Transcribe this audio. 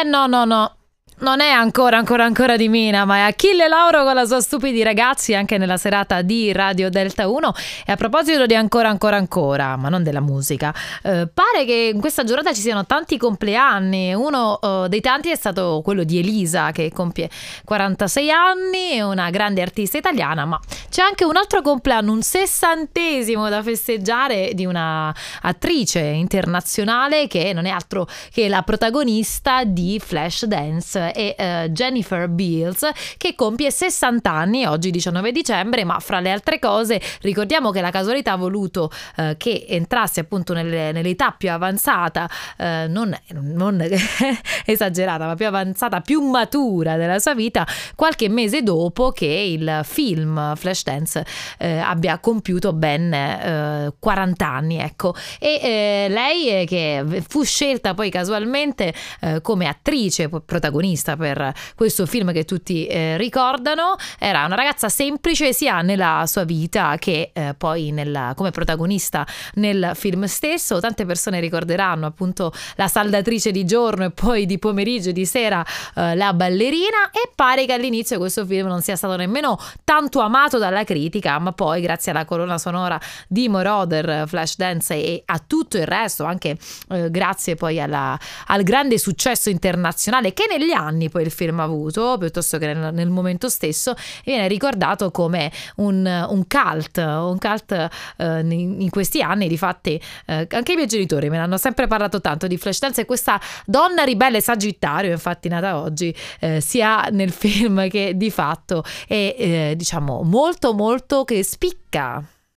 Eh no, no, no. Non è ancora, ancora, ancora di Mina, ma è Achille Lauro con la sua Stupidi Ragazzi anche nella serata di Radio Delta 1. E a proposito di ancora, ancora, ancora, ma non della musica, eh, pare che in questa giornata ci siano tanti compleanni. Uno eh, dei tanti è stato quello di Elisa, che compie 46 anni, è una grande artista italiana, ma c'è anche un altro compleanno, un sessantesimo da festeggiare di una attrice internazionale che non è altro che la protagonista di Flashdance e eh, Jennifer Beals che compie 60 anni oggi 19 dicembre ma fra le altre cose ricordiamo che la casualità ha voluto eh, che entrasse appunto nelle, nell'età più avanzata eh, non, non esagerata ma più avanzata più matura della sua vita qualche mese dopo che il film Flashdance eh, abbia compiuto ben 40 eh, anni ecco e eh, lei che fu scelta poi casualmente come attrice protagonista per questo film che tutti eh, ricordano. Era una ragazza semplice sia nella sua vita che eh, poi nella, come protagonista nel film stesso. Tante persone ricorderanno appunto la saldatrice di giorno e poi di pomeriggio e di sera eh, la ballerina e pare che all'inizio questo film non sia stato nemmeno tanto amato dalla critica, ma poi grazie alla colonna sonora di Moroder, Flashdance e a tutto il resto, anche eh, grazie poi alla, al grande successo internazionale che negli anni poi il film ha avuto, piuttosto che nel, nel momento stesso, viene ricordato come un, un cult, un cult eh, in, in, questi anni, difatti eh, anche i miei genitori me ne hanno sempre parlato tanto di Flashdance e questa donna ribelle Sagittario, infatti nata oggi, eh, sia nel film che di fatto è eh, diciamo molto molto che spicca